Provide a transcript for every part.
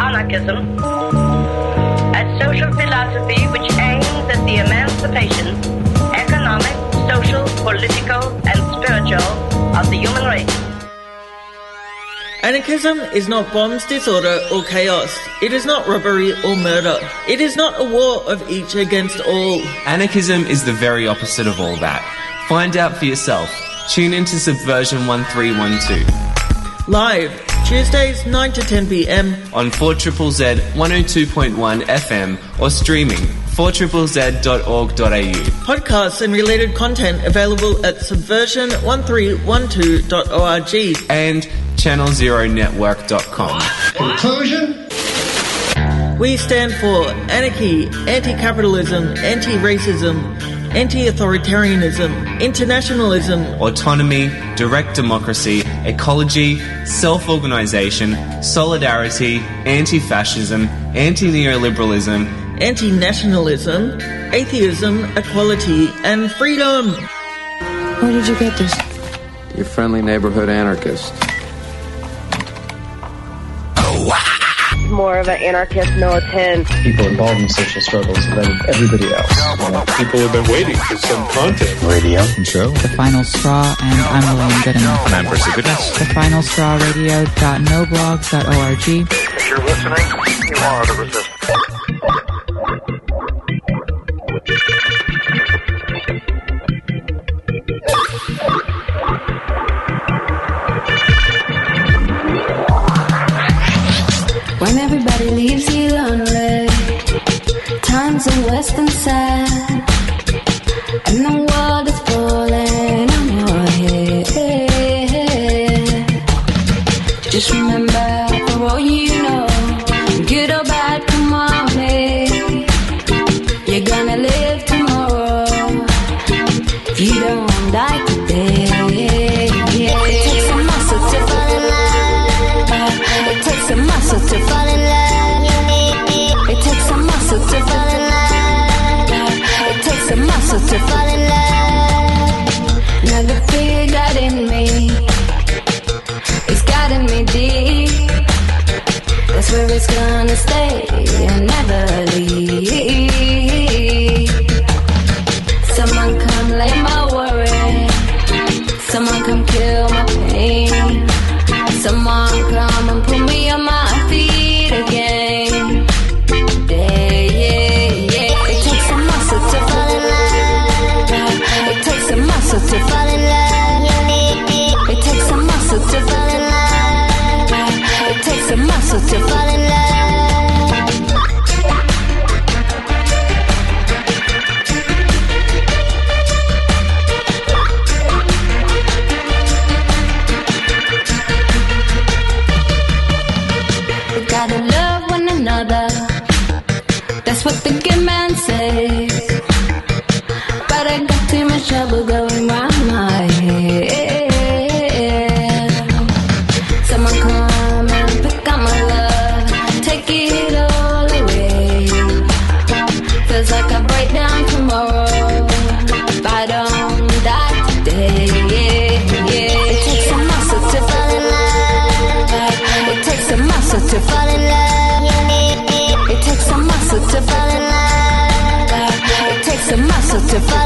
anarchism, a social philosophy which aims at the emancipation, economic, social, political, and spiritual of the human race. Anarchism is not bombs, disorder, or chaos. It is not robbery or murder. It is not a war of each against all. Anarchism is the very opposite of all that. Find out for yourself. Tune into Subversion 1312 Live, Tuesdays 9 to 10 p.m. on 4ZZZ 102.1 FM or streaming 4ZZZ.org.au. Podcasts and related content available at subversion1312.org. and channelzeronetwork.com. Conclusion? We stand for anarchy, anti-capitalism, anti-racism, anti-authoritarianism, internationalism, Autonomy, direct democracy, ecology, self organization, solidarity, anti fascism, anti neoliberalism, anti-nationalism, atheism, equality, and freedom. Where did you get this? Your friendly neighborhood anarchist. More of an anarchist militant. people involved in social struggles than everybody else. People have been waiting for some content. Radio and show. The Final Straw, and I'm Elaine Goodenough. And I'm Percy Goodness. The Final Straw Radio.noblogs.org. If you're listening, you are the resistance. Leaves you lonely, times are worse than sad, and the to fall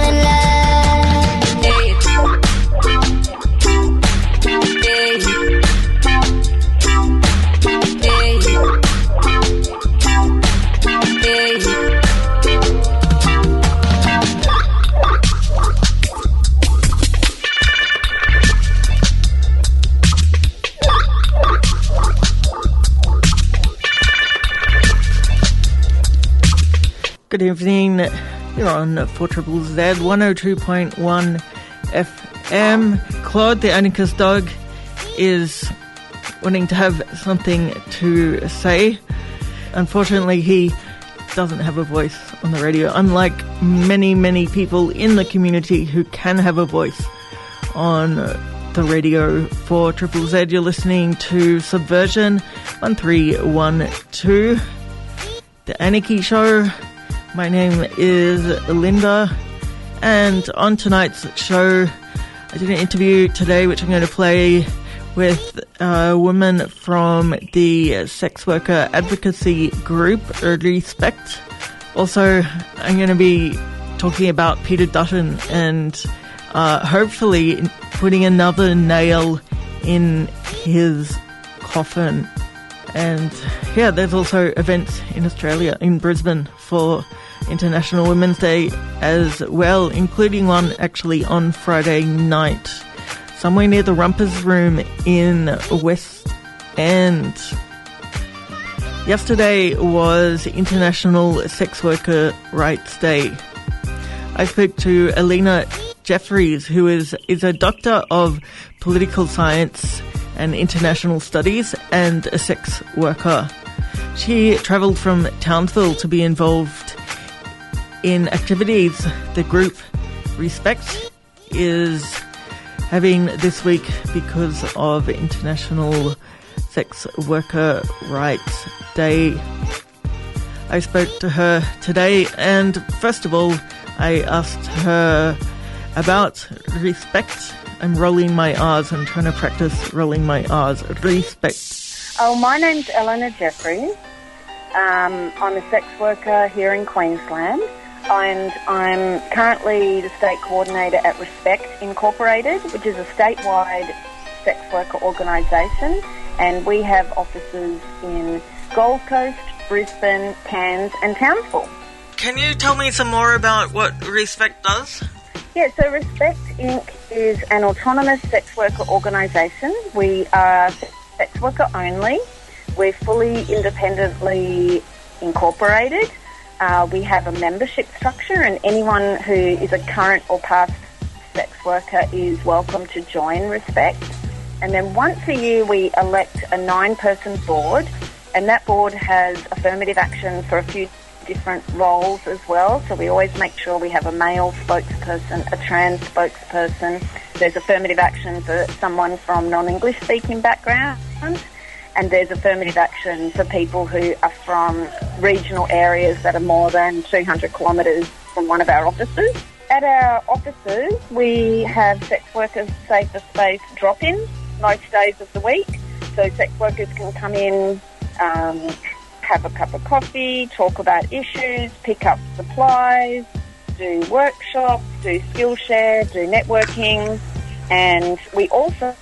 on 4 Triple Z 102.1 FM. Claude, the anarchist dog, is wanting to have something to say. Unfortunately, he doesn't have a voice on the radio, unlike many, many people in the community who can have a voice on the radio for Triple Z. You're listening to Subversion 1312, The Anarchy Show. My name is Linda, and on tonight's show, I did an interview today, which I'm going to play with a woman from the sex worker advocacy group Respect. Also, I'm going to be talking about Peter Dutton and uh, hopefully putting another nail in his coffin. And yeah, there's also events in Australia, in Brisbane, for International Women's Day as well, including one actually on Friday night, somewhere near the Rumpers Room in West End. Yesterday was International Sex Worker Rights Day. I spoke to Elena Jeffreys, who is, is a doctor of political science and international studies and a sex worker. She travelled from Townsville to be involved in activities the group Respect is having this week because of International Sex Worker Rights Day. I spoke to her today, and first of all, I asked her about respect. I'm rolling my R's. I'm trying to practice rolling my R's. Respect. Oh, my name's Elena Jeffreys. Um, I'm a sex worker here in Queensland and I'm currently the state coordinator at Respect Incorporated, which is a statewide sex worker organisation, and we have offices in Gold Coast, Brisbane, Cairns, and Townsville. Can you tell me some more about what Respect does? Yeah, so Respect Inc. is an autonomous sex worker organisation. We are sex worker only. We're fully independently incorporated. Uh, we have a membership structure, and anyone who is a current or past sex worker is welcome to join Respect. And then once a year, we elect a nine person board, and that board has affirmative action for a few different roles as well. So we always make sure we have a male spokesperson, a trans spokesperson. There's affirmative action for someone from non English speaking background and there's affirmative action for people who are from regional areas that are more than 200 kilometres from one of our offices. At our offices, we have sex workers safer space drop-ins most days of the week. So sex workers can come in, um, have a cup of coffee, talk about issues, pick up supplies, do workshops, do Skillshare, do networking, and we also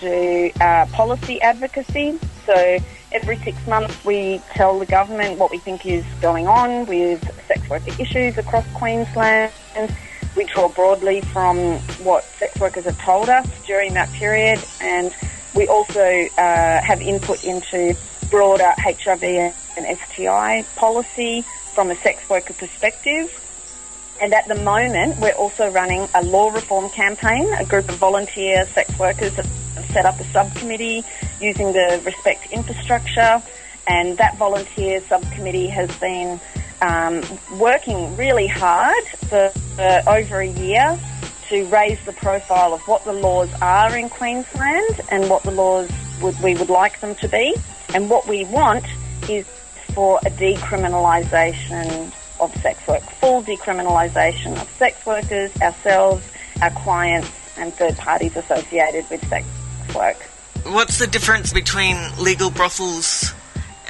do uh, policy advocacy. So every six months we tell the government what we think is going on with sex worker issues across Queensland. We draw broadly from what sex workers have told us during that period and we also uh, have input into broader HIV and STI policy from a sex worker perspective. And at the moment, we're also running a law reform campaign. A group of volunteer sex workers have set up a subcommittee using the Respect infrastructure, and that volunteer subcommittee has been um, working really hard for, for over a year to raise the profile of what the laws are in Queensland and what the laws would, we would like them to be. And what we want is for a decriminalisation of sex work, full decriminalisation of sex workers, ourselves, our clients, and third parties associated with sex work. What's the difference between legal brothels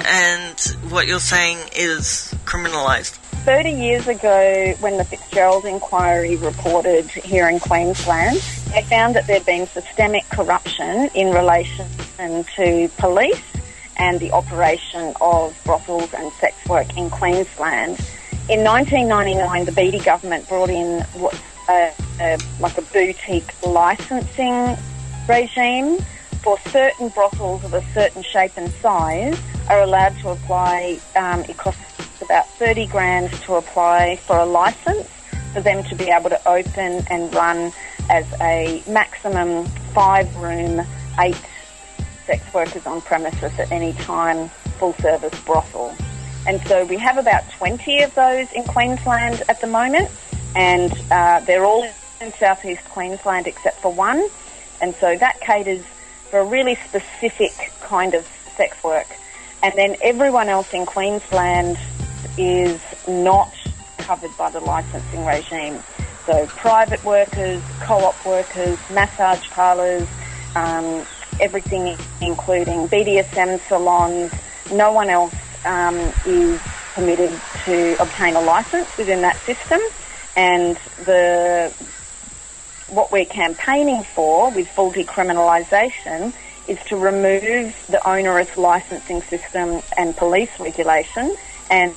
and what you're saying is criminalised? 30 years ago, when the Fitzgerald inquiry reported here in Queensland, they found that there'd been systemic corruption in relation to police and the operation of brothels and sex work in Queensland. In 1999, the Beattie government brought in what's a, a, like a boutique licensing regime for certain brothels of a certain shape and size are allowed to apply. Um, it costs about 30 grand to apply for a license for them to be able to open and run as a maximum five room, eight sex workers on premises at any time, full service brothel. And so we have about 20 of those in Queensland at the moment, and uh, they're all in southeast Queensland except for one. And so that caters for a really specific kind of sex work. And then everyone else in Queensland is not covered by the licensing regime. So private workers, co-op workers, massage parlours, um, everything, including BDSM salons. No one else um, is permitted to obtain a license within that system, and the what we're campaigning for with full decriminalisation is to remove the onerous licensing system and police regulation and,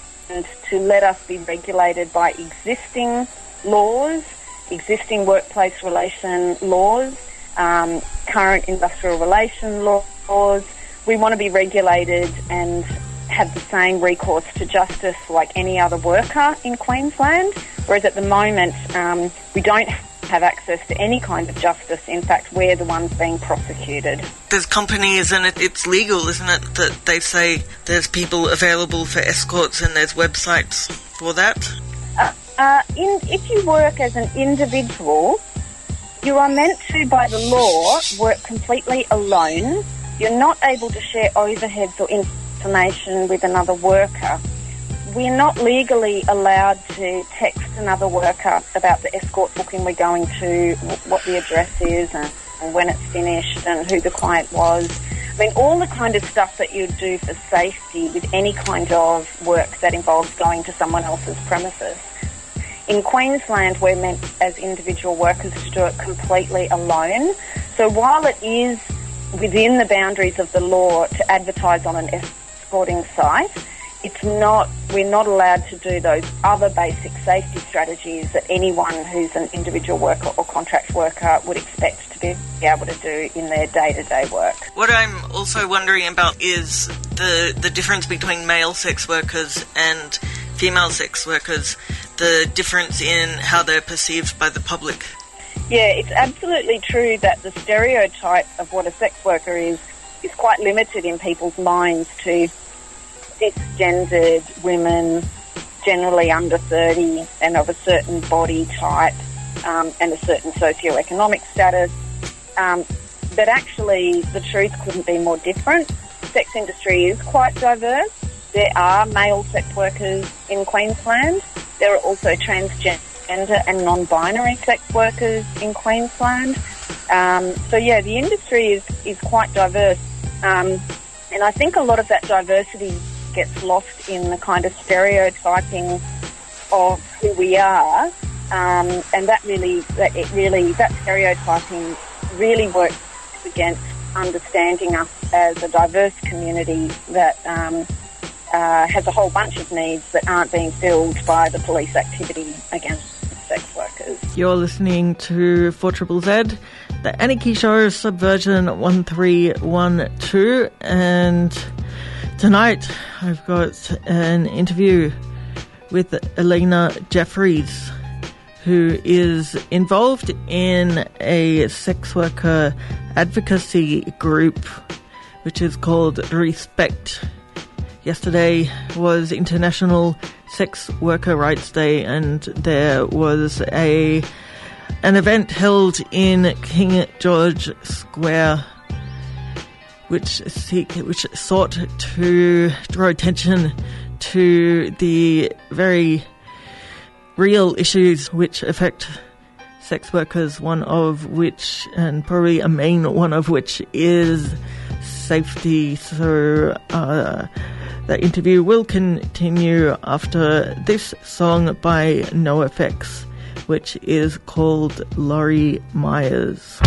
to let us be regulated by existing laws, existing workplace relation laws, um, current industrial relation laws. We want to be regulated and have the same recourse to justice like any other worker in Queensland, whereas at the moment um, we don't have access to any kind of justice. In fact, we're the ones being prosecuted. There's companies, and it, it's legal, isn't it, that they say there's people available for escorts and there's websites for that? Uh, uh, in, if you work as an individual, you are meant to, by the law, work completely alone. You're not able to share overheads or information with another worker we're not legally allowed to text another worker about the escort booking we're going to, what the address is, and, when it's finished, and who the client was. I mean, all the kind of stuff that you'd do for safety with any kind of work that involves going to someone else's premises. In Queensland, we're meant as individual workers to do it completely alone. So while it is within the boundaries of the law to advertise on an escorting site, it's not, we're not allowed to do those other basic safety strategies that anyone who's an individual worker or contract worker would expect to be able to do in their day-to-day work. What I'm also wondering about is the, the difference between male sex workers and female sex workers, the difference in how they're perceived by the public. Yeah, it's absolutely true that the stereotype of what a sex worker is is quite limited in people's minds to cisgendered women, generally under 30 and of a certain body type um, and a certain socioeconomic status. Um, but actually, the truth couldn't be more different. Sex industry is quite diverse. There are male sex workers in Queensland. There are also transgender and non-binary sex workers in Queensland. Um, so yeah, the industry is, is quite diverse. Um, and I think a lot of that diversity gets lost in the kind of stereotyping of who we are, um, and that really, that it really, that stereotyping really works against understanding us as a diverse community that um, uh, has a whole bunch of needs that aren't being filled by the police activity against sex workers. You're listening to 4 Triple Z, the Anarchy Show, Subversion 1312, and Tonight, I've got an interview with Elena Jeffreys, who is involved in a sex worker advocacy group, which is called Respect. Yesterday was International Sex Worker Rights Day, and there was a an event held in King George Square which seek, which sought to draw attention to the very real issues which affect sex workers, one of which, and probably a main one of which, is safety. So, uh, the interview will continue after this song by NoFX, which is called Lori Meyers.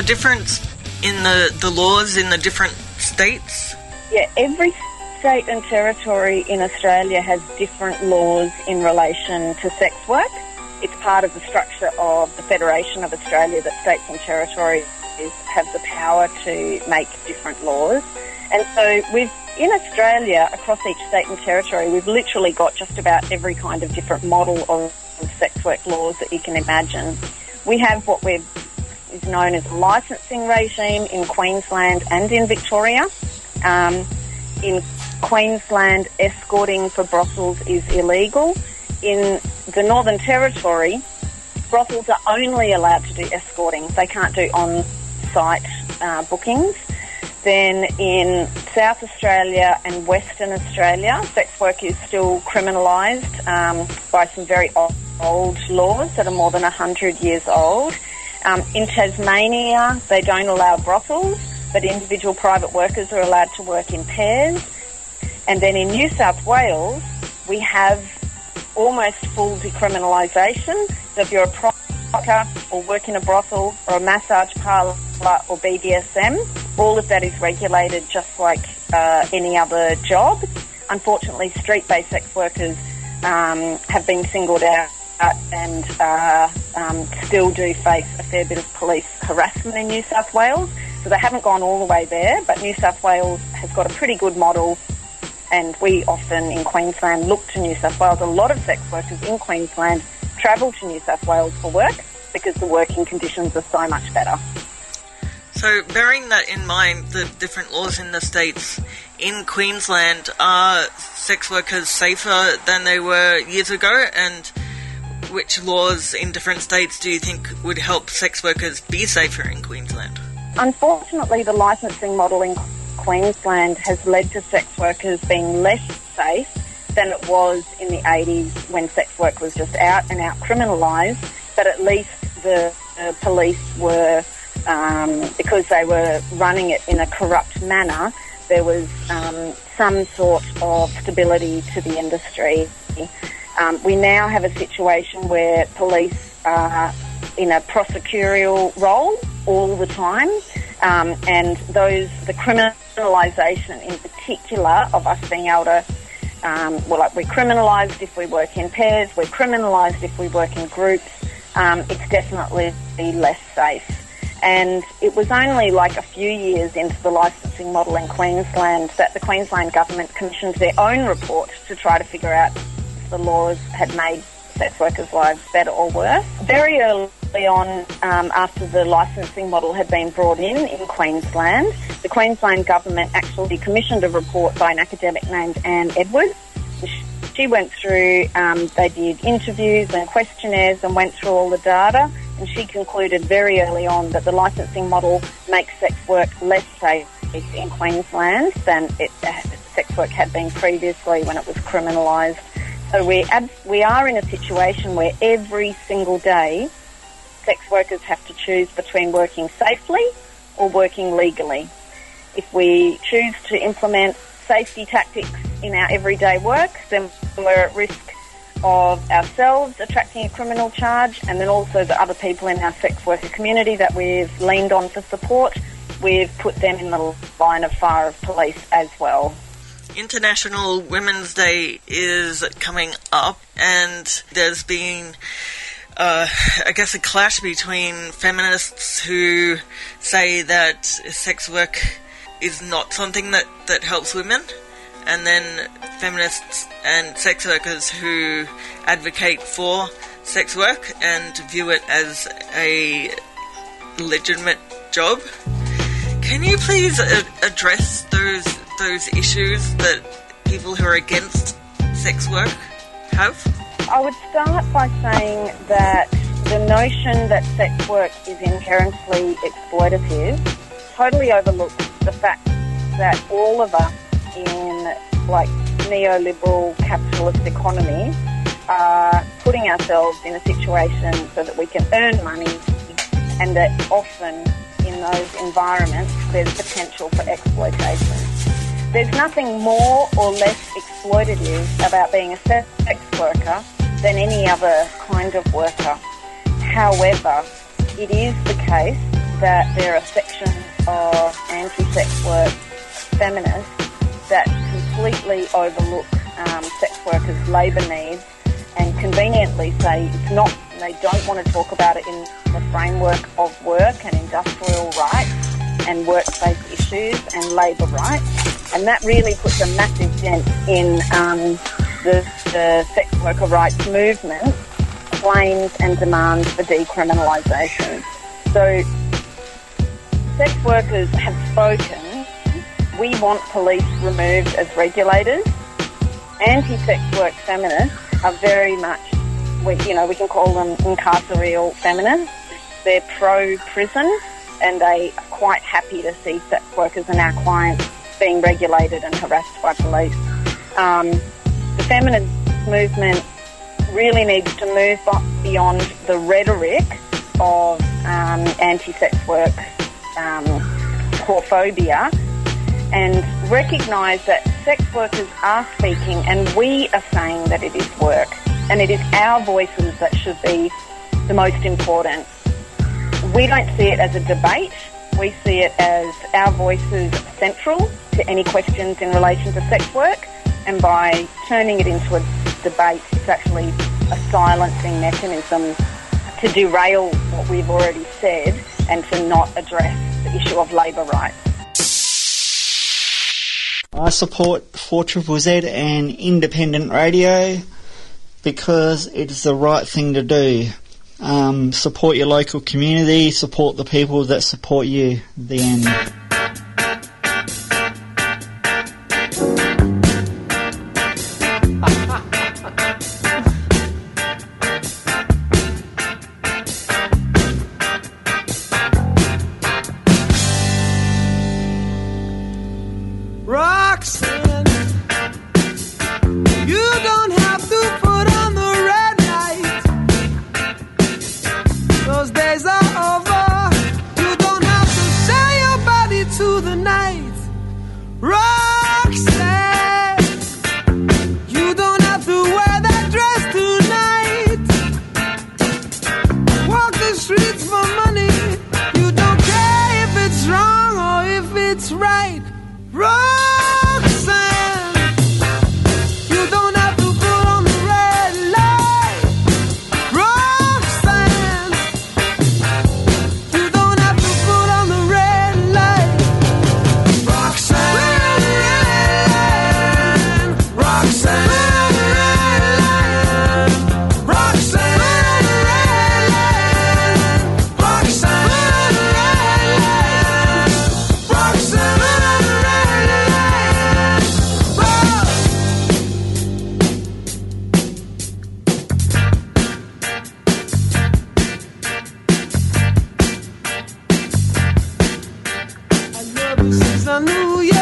A difference in the, the laws in the different states? Yeah, every state and territory in Australia has different laws in relation to sex work. It's part of the structure of the Federation of Australia that states and territories have the power to make different laws. And so we've, in Australia, across each state and territory, we've literally got just about every kind of different model of, sex work laws that you can imagine. We have what we're is known as licensing regime in Queensland and in Victoria. Um, in Queensland, escorting for brothels is illegal. In the Northern Territory, brothels are only allowed to do escorting. They can't do on-site uh, bookings. Then in South Australia and Western Australia, sex work is still criminalised um, by some very old, old laws that are more than 100 years old. Um, in Tasmania, they don't allow brothels, but individual private workers are allowed to work in pairs. And then in New South Wales, we have almost full decriminalisation. So if you're a procker or work in a brothel or a massage parlour or BDSM, all of that is regulated just like uh, any other job. Unfortunately, street-based sex workers um, have been singled out and uh, um, still do face a fair bit of police harassment in New South Wales. So they haven't gone all the way there, but New South Wales has got a pretty good model and we often in Queensland look to New South Wales. A lot of sex workers in Queensland travel to New South Wales for work because the working conditions are so much better. So, bearing that in mind, the different laws in the states, in Queensland, are sex workers safer than they were years ago? And which laws in different states do you think would help sex workers be safer in Queensland? Unfortunately, the licensing model in Queensland has led to sex workers being less safe than it was in the 80s when sex work was just out and out criminalised, but at least the, the police were, um, because they were running it in a corrupt manner, there was um, some sort of stability to the industry. Um, we now have a situation where police are in a prosecutorial role all the time, um, and those the criminalisation in particular of us being able to. Um, well, like we're criminalised if we work in pairs. We're criminalised if we work in groups. Um, it's definitely less safe. And it was only like a few years into the licensing model in Queensland that the Queensland government commissioned their own report to try to figure out the laws had made sex workers' lives better or worse. Very early on, um, after the licensing model had been brought in in Queensland, the Queensland government actually commissioned a report by an academic named Anne Edwards. She went through, um, they did interviews and questionnaires and went through all the data, and she concluded very early on that the licensing model makes sex work less safe in Queensland than it, uh, sex work had been previously when it was criminalised. So we ab- we are in a situation where every single day sex workers have to choose between working safely or working legally. If we choose to implement safety tactics in our everyday work, then we're at risk of ourselves attracting a criminal charge and then also the other people in our sex worker community that we've leaned on for support, we've put them in the line of fire of police as well. International Women's Day is coming up, and there's been, uh, I guess, a clash between feminists who say that sex work is not something that, that helps women, and then feminists and sex workers who advocate for sex work and view it as a legitimate job. Can you please a- address those those issues that people who are against sex work have? I would start by saying that the notion that sex work is inherently exploitative totally overlooks the fact that all of us in like neoliberal capitalist economy are putting ourselves in a situation so that we can earn money and that often in those environments there's potential for exploitation. There's nothing more or less exploitative about being a sex worker than any other kind of worker. However, it is the case that there are sections of anti-sex work feminists that completely overlook um, sex workers' labour needs and conveniently say it's not, they don't want to talk about it in the framework of work and industrial rights and workplace issues and labour rights. And that really puts a massive dent in um, the, the sex worker rights movement claims and demands for decriminalisation. So sex workers have spoken. We want police removed as regulators. Anti-sex work feminists are very much, we, you know, we can call them incarcereal feminists. They're pro-prison and they are quite happy to see sex workers and our clients being regulated and harassed by police. Um, the feminist movement really needs to move beyond the rhetoric of um, anti-sex work um, and recognise that sex workers are speaking and we are saying that it is work and it is our voices that should be the most important. We don't see it as a debate. We see it as our voices central to any questions in relation to sex work and by turning it into a debate, it's actually a silencing mechanism to derail what we've already said and to not address the issue of labour rights. I support 4 Triple Z and independent radio because it is the right thing to do. Um, support your local community, support the people that support you. The end. I knew you.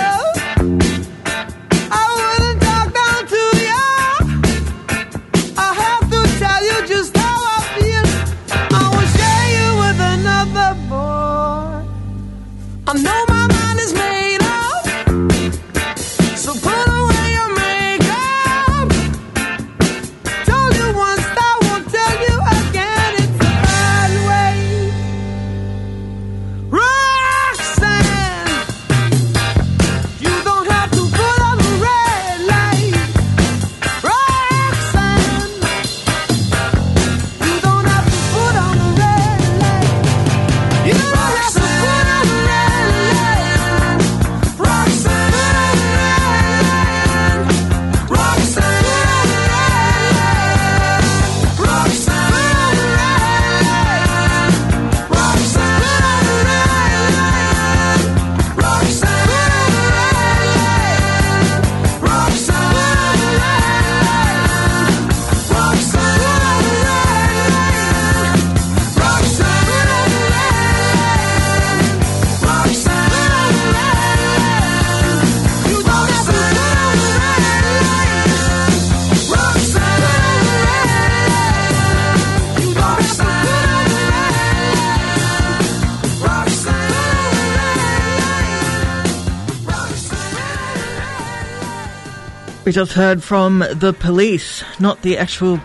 We just heard from the police, not the actual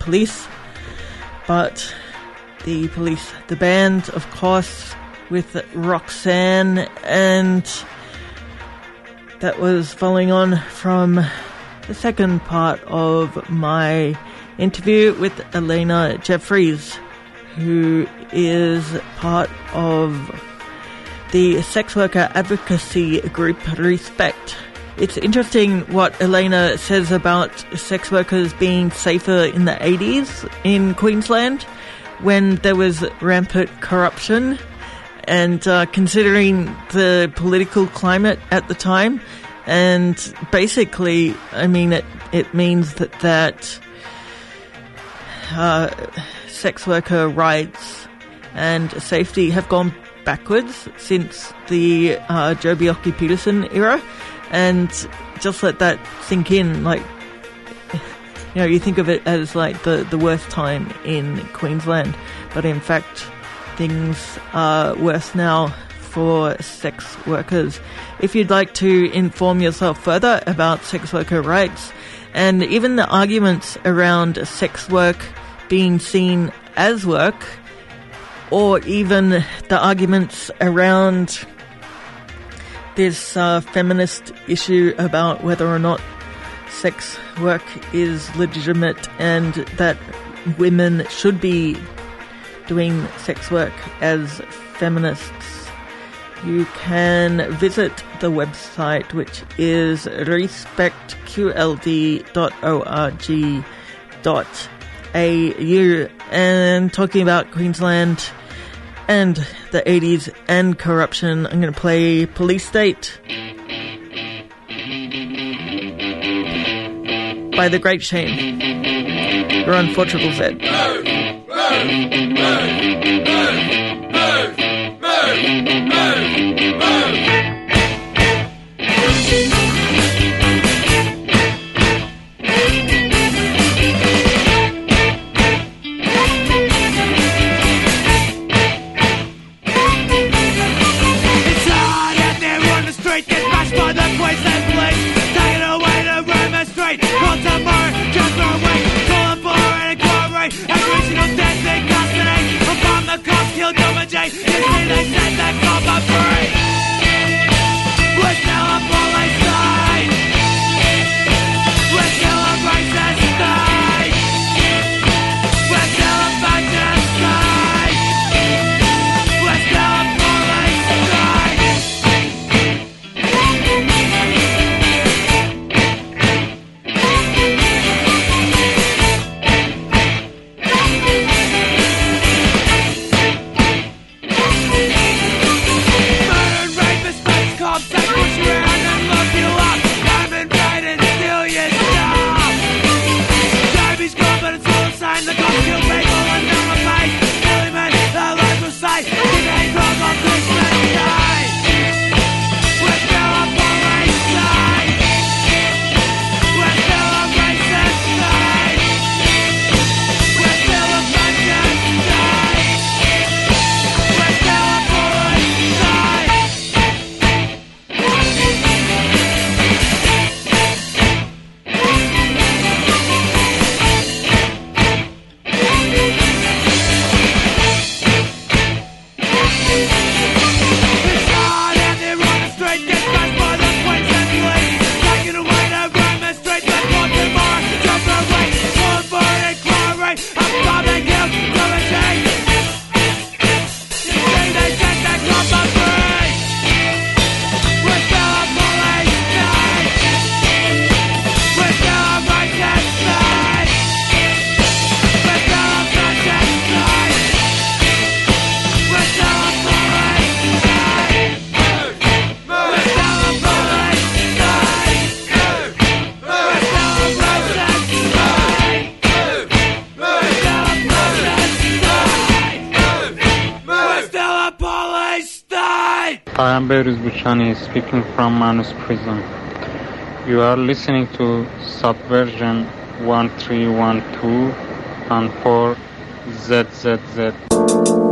police, but the police, the band, of course, with Roxanne, and that was following on from the second part of my interview with Elena Jeffreys, who is part of the sex worker advocacy group Respect. It's interesting what Elena says about sex workers being safer in the 80s in Queensland when there was rampant corruption and uh, considering the political climate at the time. And basically, I mean, it, it means that, that uh, sex worker rights and safety have gone backwards since the uh, Joh Bjelke-Petersen era. And just let that sink in, like, you know, you think of it as like the, the worst time in Queensland, but in fact, things are worse now for sex workers. If you'd like to inform yourself further about sex worker rights and even the arguments around sex work being seen as work, or even the arguments around this uh, feminist issue about whether or not sex work is legitimate and that women should be doing sex work as feminists. You can visit the website, which is respectqld.org.au, and talking about Queensland and the 80s and corruption. I'm going to play Police State by The Great Shame. You're on 4 Triple Z. It's Behrouz speaking from Manus Prison. You are listening to Subversion 1312 and 4 ZZZ.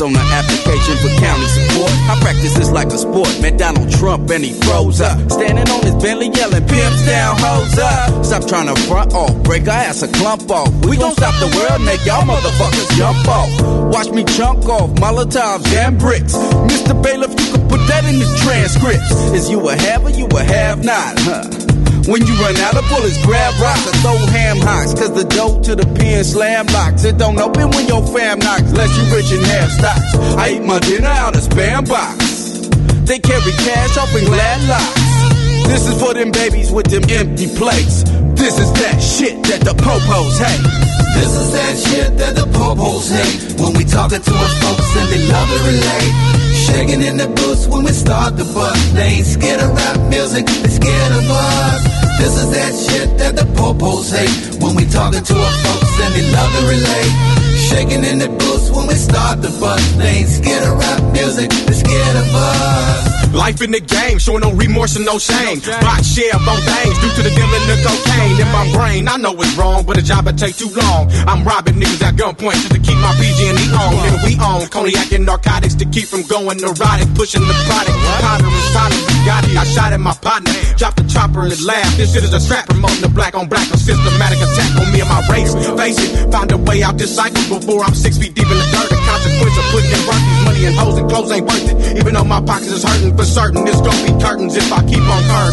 On an application for county support. I practice this like a sport. Met Donald Trump and he froze up. Standing on his belly yelling, pimps down, hoes up. Stop trying to front off, break our ass a clump off. We gon' stop the world, make y'all motherfuckers jump off. Watch me chunk off Molotovs and bricks. Mr. Bailiff, you can put that in the transcripts. Is you a have or you a have not, huh? When you run out of bullets, grab rocks and throw ham hocks. Cause the door to the pen slam locks. It don't open when your fam knocks, unless you rich and have stocks. I eat my dinner out of spam box. They carry cash off in glad locks. This is for them babies with them empty plates. This is that shit that the popos hate. This is that shit that the popos hate when we talking to our folks and they love to relate. Shaking in the booth when we start the butt. They ain't scared of rap music, they scared of us. This is that shit that the popos hate when we talking to our folks and they love to relate. Shaking in the booth when we start the butt. They ain't scared of rap music, they scared of us. Life in the game, showing no remorse and no shame. Box share on things due to the dealing of cocaine in my brain. I know it's wrong, but a job would take too long. I'm robbing niggas at gunpoint just to keep my PG&E on. Nigga, we own cognac and narcotics to keep from going neurotic, pushing the product. Powder and solid, we got it. I shot at my partner, dropped the chopper and laughed. This shit is a strap promoting the black on black, a systematic attack on me and my race. Face it, find a way out this cycle before I'm six feet deep in the dirt. The consequence of putting in work, these money and hoes and clothes ain't worth it. Even though my pockets is hurting for certain, it's gonna be curtains if I keep on current.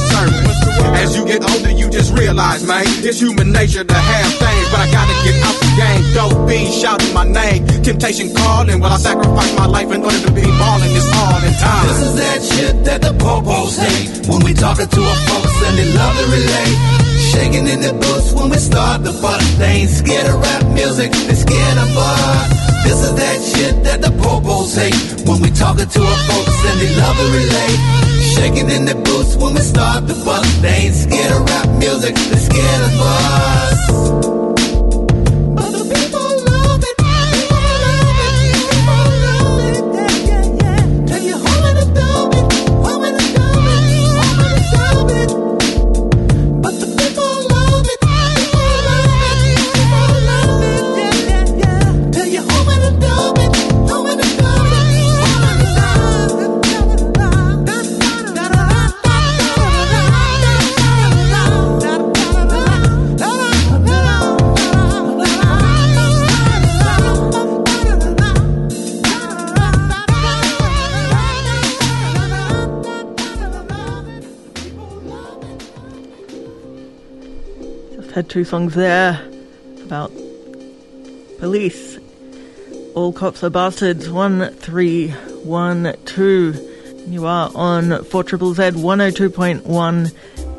As you get older, you just realize, man, it's human nature to have things, but I gotta get out the game. Dope beans shouting my name, temptation calling. Will I sacrifice my life in order to be balling? It's all in time. This is that shit that the popos hate when we talking to our folks and they love to relate. Shaking in the booth when we start the butt. They ain't scared of rap music, they scared of us. This is that shit that the popos hate when we talking to our folks and they love to relate. Shaking in the boots when we start the butt. They ain't scared of rap music, they scared of us. Two songs there about police. All cops are bastards. One three one two. You are on four triple Z one oh two point one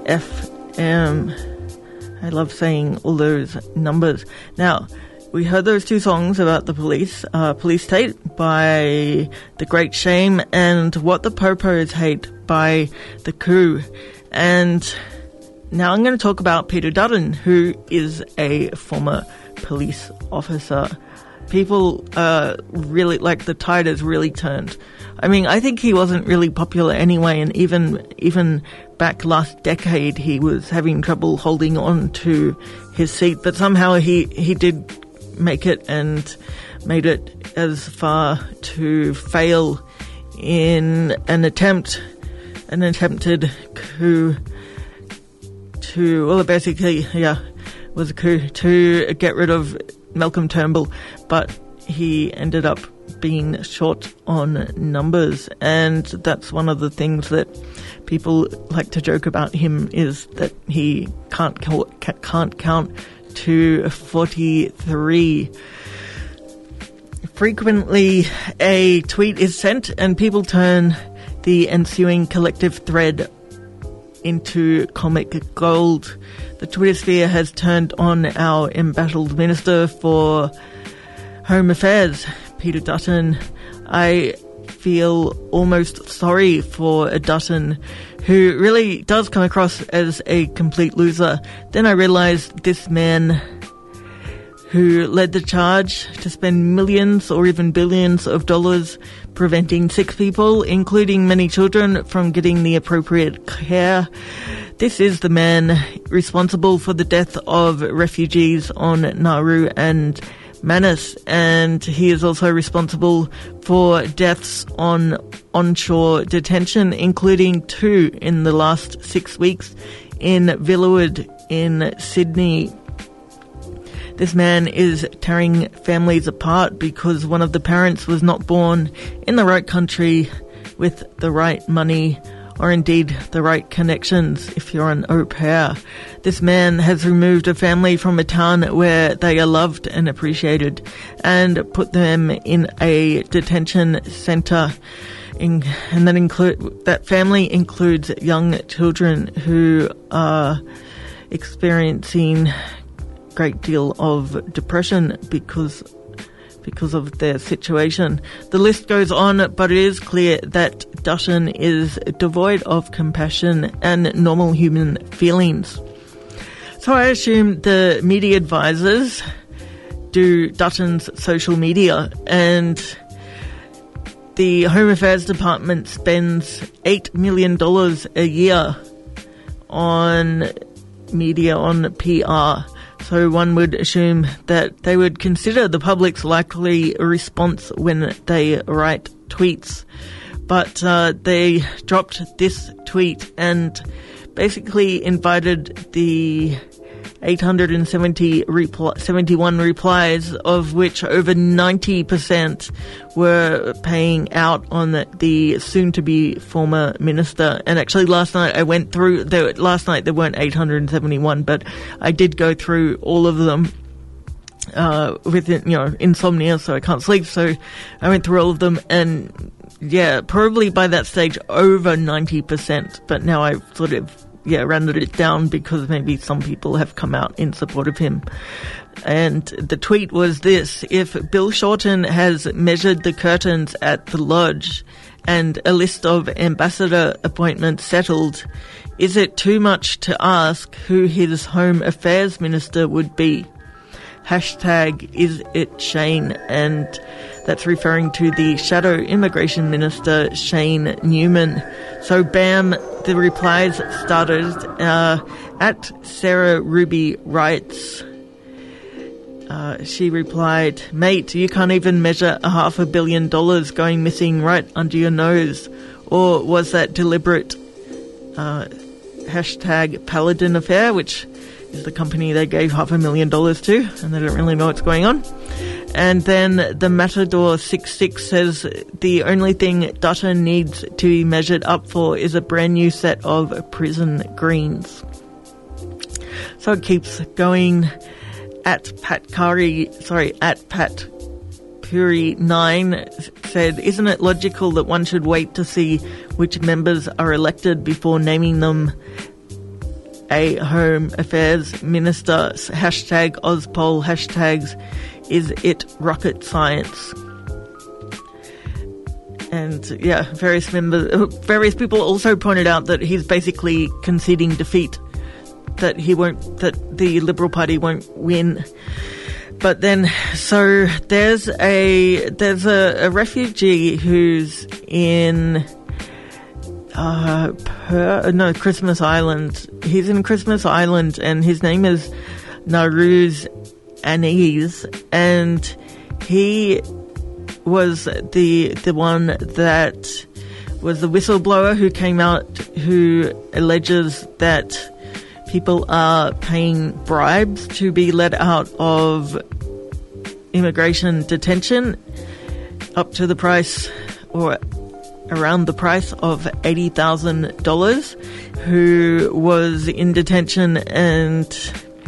FM. I love saying all those numbers. Now, we heard those two songs about the police, uh, Police State by The Great Shame and What the Popos Hate by The Coup. And now I'm going to talk about Peter Dutton, who is a former police officer. People uh, really, like, the tide has really turned. I mean, I think he wasn't really popular anyway, and even even back last decade, he was having trouble holding on to his seat. But somehow he he did make it and made it as far to fail in an attempt, an attempted coup to well, basically, yeah, was a coup to get rid of Malcolm Turnbull, but he ended up being short on numbers, and that's one of the things that people like to joke about him is that he can't can't count to 43. Frequently, a tweet is sent, and people turn the ensuing collective thread into comic gold. The Twitter sphere has turned on our embattled Minister for Home Affairs, Peter Dutton. I feel almost sorry for a Dutton, who really does come across as a complete loser. Then I realized this man who led the charge to spend millions or even billions of dollars preventing sick people, including many children, from getting the appropriate care. This is the man responsible for the death of refugees on Nauru and Manus, and he is also responsible for deaths on onshore detention, including two in the last six weeks in Villawood in Sydney. This man is tearing families apart because one of the parents was not born in the right country with the right money or indeed the right connections if you're an au pair. This man has removed a family from a town where they are loved and appreciated and put them in a detention centre. In, and that include that family includes young children who are experiencing great deal of depression because because of their situation. The list goes on, but it is clear that Dutton is devoid of compassion and normal human feelings. So I assume the media advisors do Dutton's social media and the Home Affairs Department spends $8 million a year on media, on PR. So one would assume that they would consider the public's likely response when they write tweets. But uh, they dropped this tweet and basically invited the 870 repl- 71 replies, of which over 90% were paying out on the, the soon-to-be former minister. And actually, last night I went through. There, last night there weren't 871, but I did go through all of them. Uh, with you know insomnia, so I can't sleep. So I went through all of them, and yeah, probably by that stage over ninety percent. But now I've sort of yeah, rounded it down because maybe some people have come out in support of him. And the tweet was this, if Bill Shorten has measured the curtains at the lodge and a list of ambassador appointments settled, is it too much to ask who his home affairs minister would be? Hashtag is it Shayne and that's referring to the shadow immigration minister Shayne Neumann. So bam, the replies started uh, at Sarah Ruby writes. Uh, she replied, Mate, you can't even measure a half a billion dollars going missing right under your nose. Or was that deliberate? Uh, hashtag Paladin Affair, which is the company they gave half a million dollars to, and they don't really know what's going on. And then the Matador 66 says the only thing Dutton needs to be measured up for is a brand new set of prison greens. So it keeps going at Pat Kari, sorry, at Pat Puri 9 said, Isn't it logical that one should wait to see which members are elected before naming them a Home Affairs Minister? Hashtag Auspol, hashtags is it rocket science? And yeah, various members, various people also pointed out that he's basically conceding defeat, that he won't, that the Liberal Party won't win. But then, so there's a there's a, a refugee who's in uh, per, no Christmas Island. He's in Christmas Island, and his name is Naruz Anis, and he was the the one that was the whistleblower who came out who alleges that people are paying bribes to be let out of immigration detention up to the price or around the price of $80,000 who was in detention and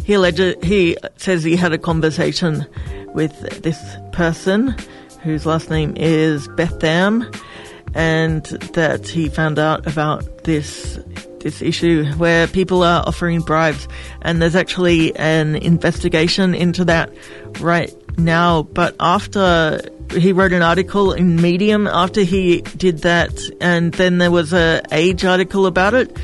he alleged, he says he had a conversation with this person whose last name is Betham and that he found out about this this issue where people are offering bribes. And there's actually an investigation into that right now, but after he wrote an article in Medium after he did that, and then there was a Age article about it.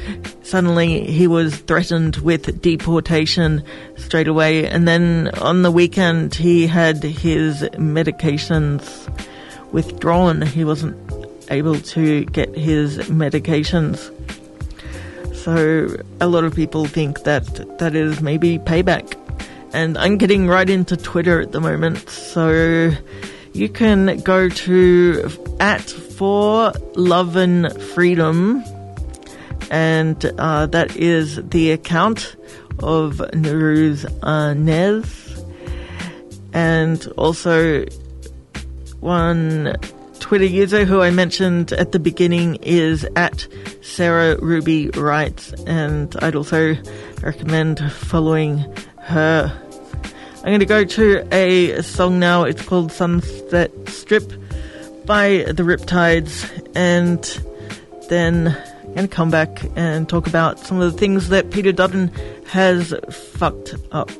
Suddenly, he was threatened with deportation straight away, and then on the weekend, he had his medications withdrawn. He wasn't able to get his medications. So, a lot of people think that that is maybe payback and I'm getting right into Twitter at the moment. So you can go to at for love and freedom, and uh, that is the account of Nuruz Arnez, and also one Twitter user who I mentioned at the beginning is at Sarah Ruby Writes, and I'd also recommend following I'm going to go to a song now. It's called Sunset Strip by the Riptides, and then I'm going to come back and talk about some of the things that Peter Dutton has fucked up.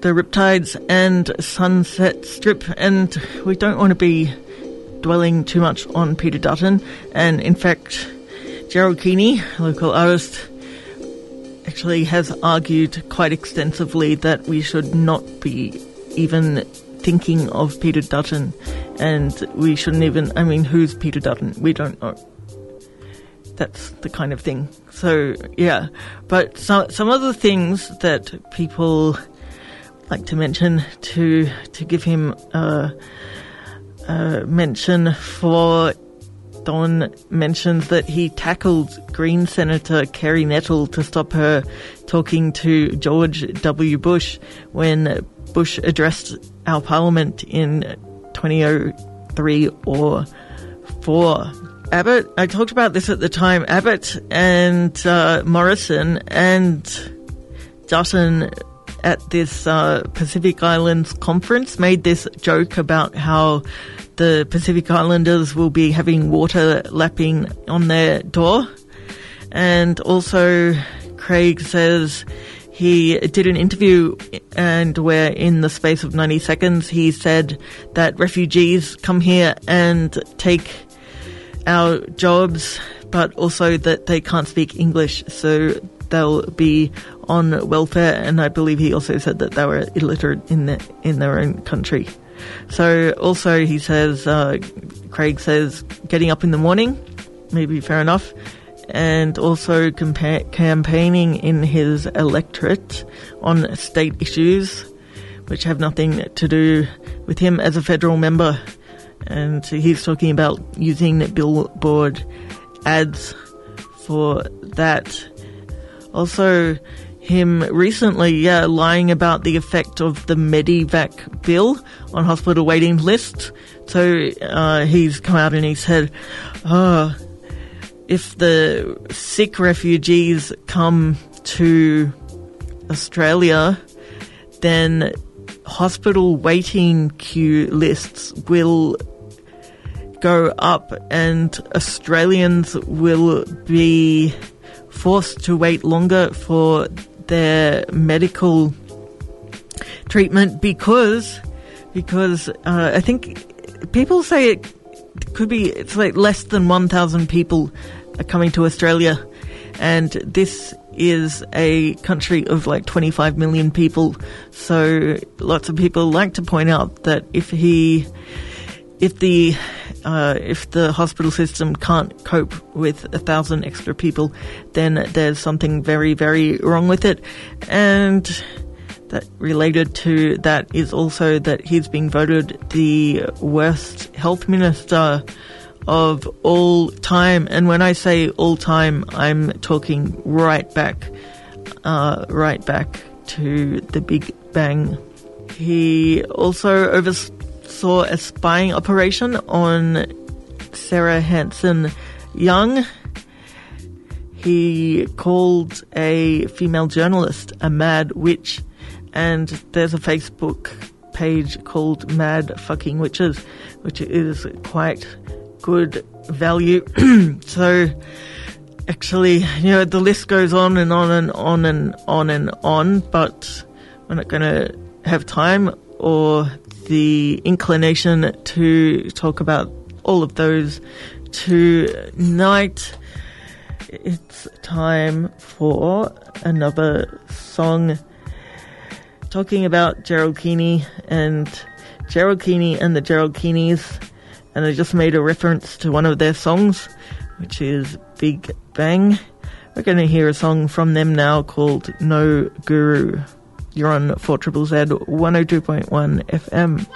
the Riptides and Sunset Strip, and we don't want to be dwelling too much on Peter Dutton. And in fact, Gerald Keaney, local artist, actually has argued quite extensively that we should not be even thinking of Peter Dutton, and we shouldn't even. I mean, who's Peter Dutton? We don't know. That's the kind of thing. So yeah, but some some of the things that people like to mention to to give him a, a mention for. Don mentions that he tackled Green Senator Kerry Nettle to stop her talking to George W. Bush when Bush addressed our parliament in 2003 or 4. Abbott, I talked about this at the time, Abbott and uh, Morrison and Dutton at this uh, Pacific Islands conference made this joke about how the Pacific Islanders will be having water lapping on their door. And also, Craig says he did an interview and where in the space of 90 seconds he said that refugees come here and take our jobs, but also that they can't speak English, so they'll be on welfare. And I believe he also said that they were illiterate in the, in their own country. So also he says, uh, Craig says, getting up in the morning, maybe fair enough, and also compa- campaigning in his electorate on state issues, which have nothing to do with him as a federal member. And he's talking about using billboard ads for that. Also, him recently, yeah, lying about the effect of the Medevac bill on hospital waiting lists. So uh, he's come out and he said, "Oh, if the sick refugees come to Australia, then hospital waiting queue lists will go up, and Australians will be." Forced to wait longer for their medical treatment because because uh, I think people say it could be it's like less than 1,000 people are coming to Australia, and this is a country of like 25 million people. So lots of people like to point out that if he if the uh, if the hospital system can't cope with a thousand extra people, then there's something very, very wrong with it. And that related to that is also that he's being voted the worst health minister of all time. And when I say all time, I'm talking right back, uh, right back to the Big Bang. He also oversaw a spying operation on Sarah Hanson Young. He called a female journalist a mad witch, and there's a Facebook page called Mad Fucking Witches, which is quite good value. so, actually, you know, the list goes on and on and on and on and on, but we're not going to have time or the inclination to talk about all of those tonight. It's time for another song talking about Gerald Keaney and Gerald Keaney and the Gerald Keaneys. And I just made a reference to one of their songs, which is Big Bang. We're going to hear a song from them now called No Guru. You're on 4 Triple Z 102.1 FM.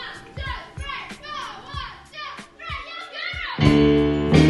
Thank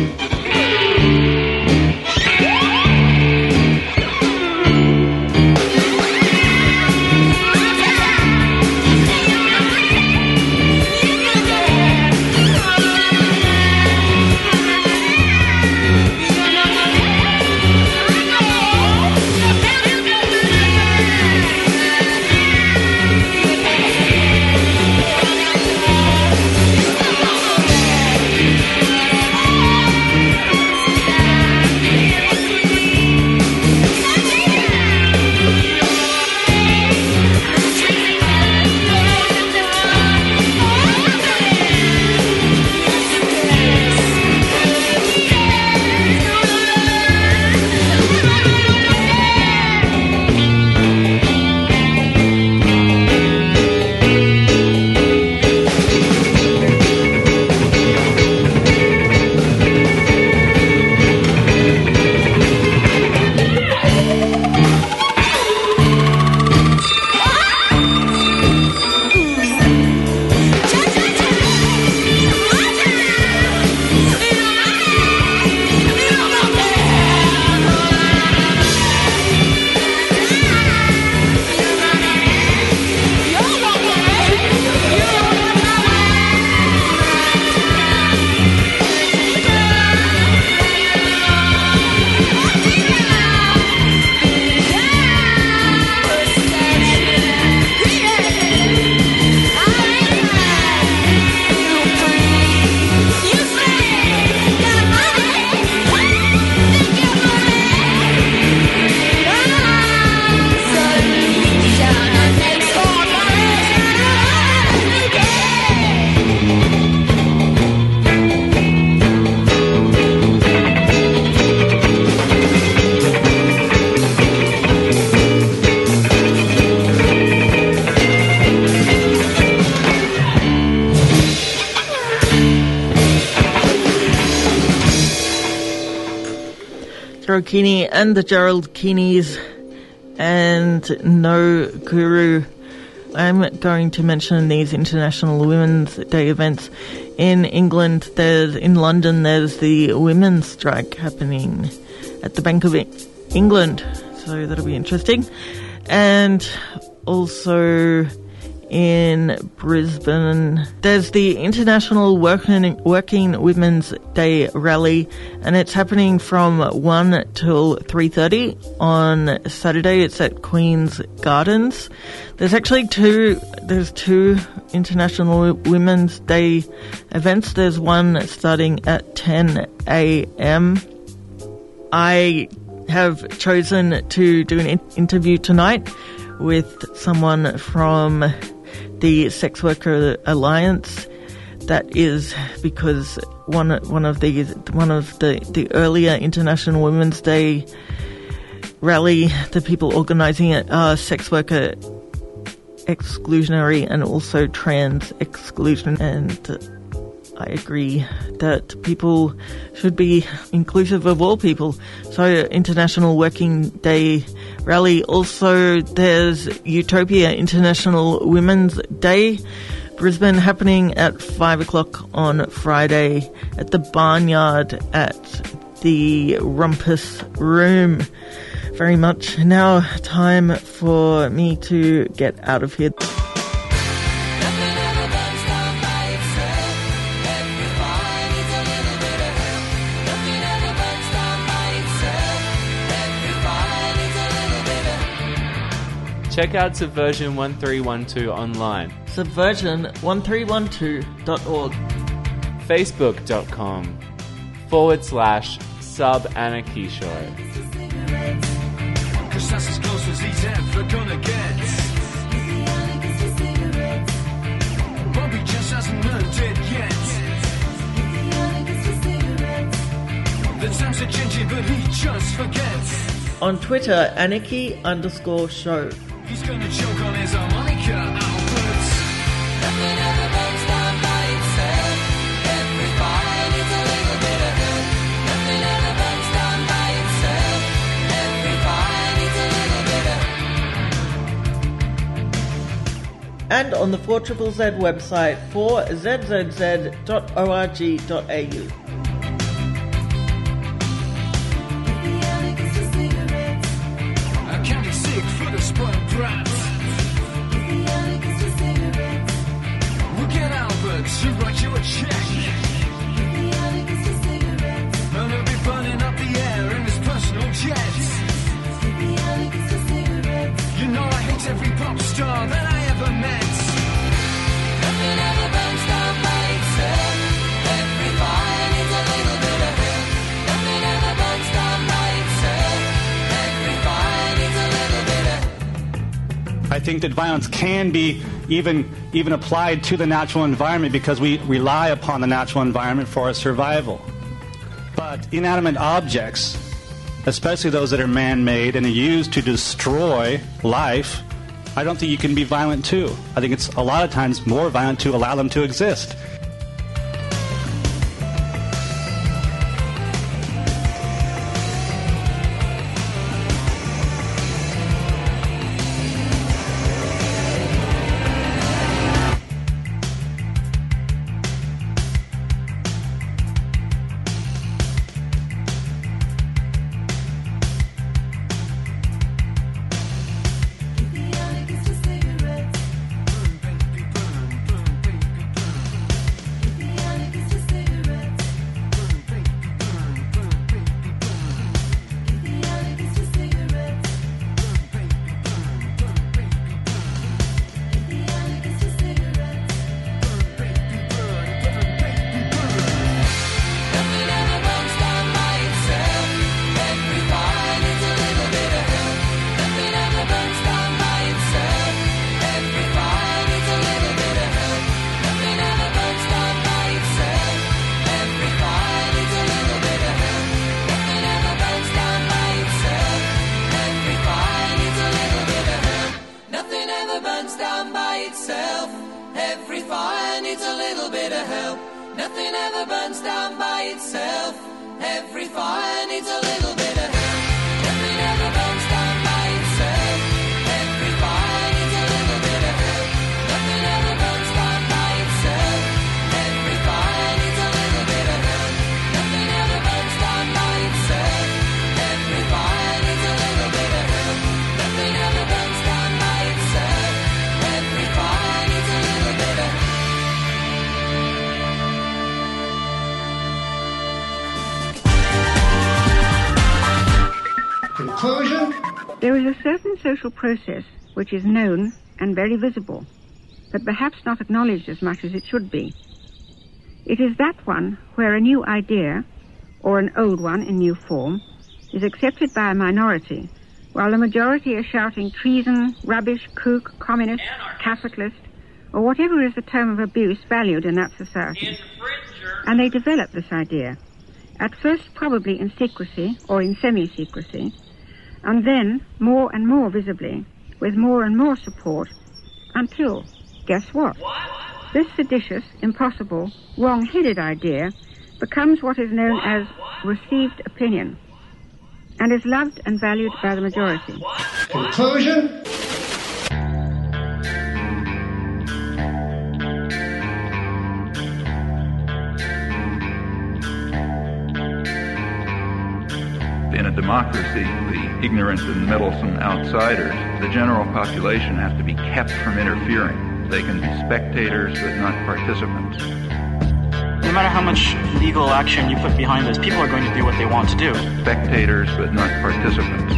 Joe Keaney and the Gerald Keaneys and No Guru. I'm going to mention these International Women's Day events in England. There's in London. There's the women's strike happening at the Bank of England, so that'll be interesting. And also in Brisbane. There's the International Working, Working Women's Day rally, and it's happening from one till three thirty on Saturday. It's at Queen's Gardens. There's actually two. There's two International Women's Day events. There's one starting at ten a.m. I have chosen to do an interview tonight with someone from the Sex Worker Alliance. That is because one one of the one of the, the earlier International Women's Day rally, the people organising it are sex worker exclusionary and also trans exclusion and I agree that people should be inclusive of all people. So, International Working Day rally. Also, there's Utopia International Women's Day. Brisbane happening at five o'clock on Friday at the Barnyard at the Rumpus Room. Very much now time for me to get out of here. Check out Subversion 1312 online. Subversion1312.org. Facebook.com forward slash sub anarchy show. Cause that's as close as he's ever gonna get. Bobby just hasn't learned it yet. The times are changing, but he just forgets. On Twitter, anarchy underscore show. He's gonna choke on his harmonica outputs. Nothing ever burns down by itself. Every fire needs a little bit of help. Nothing ever burns down by itself. Every fire needs a little bit of And on the 4ZZZ website, 4zzz.org.au. think that violence can be even even applied to the natural environment because we rely upon the natural environment for our survival. But inanimate objects, especially those that are man-made and are used to destroy life, I don't think you can be violent too. I think it's a lot of times more violent to allow them to exist. Is a certain social process which is known and very visible, but perhaps not acknowledged as much as it should be. It is that one where a new idea, or an old one in new form, is accepted by a minority, while the majority are shouting treason, rubbish, kook, communist, capitalist, or whatever is the term of abuse valued in that society. And they develop this idea, at first probably in secrecy or in semi-secrecy, and then more and more visibly, with more and more support, until, guess what? This seditious, impossible, wrong-headed idea becomes what is known as received opinion, and is loved and valued by the majority. Conclusion? In a democracy, the ignorant and meddlesome outsiders, the general population have to be kept from interfering. They can be spectators, but not participants. No matter how much legal action you put behind this, people are going to do what they want to do. Spectators, but not participants.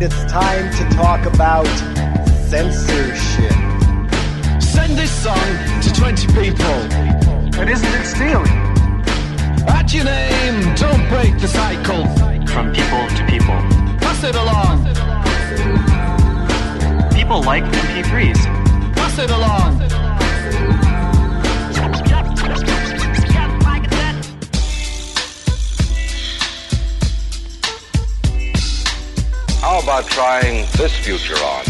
It's time to talk about censorship. Send this song to 20 people. But isn't it stealing? At your name, don't break the cycle. From people to people. Pass it along. People like MP3s. Pass it along. How about trying this future on?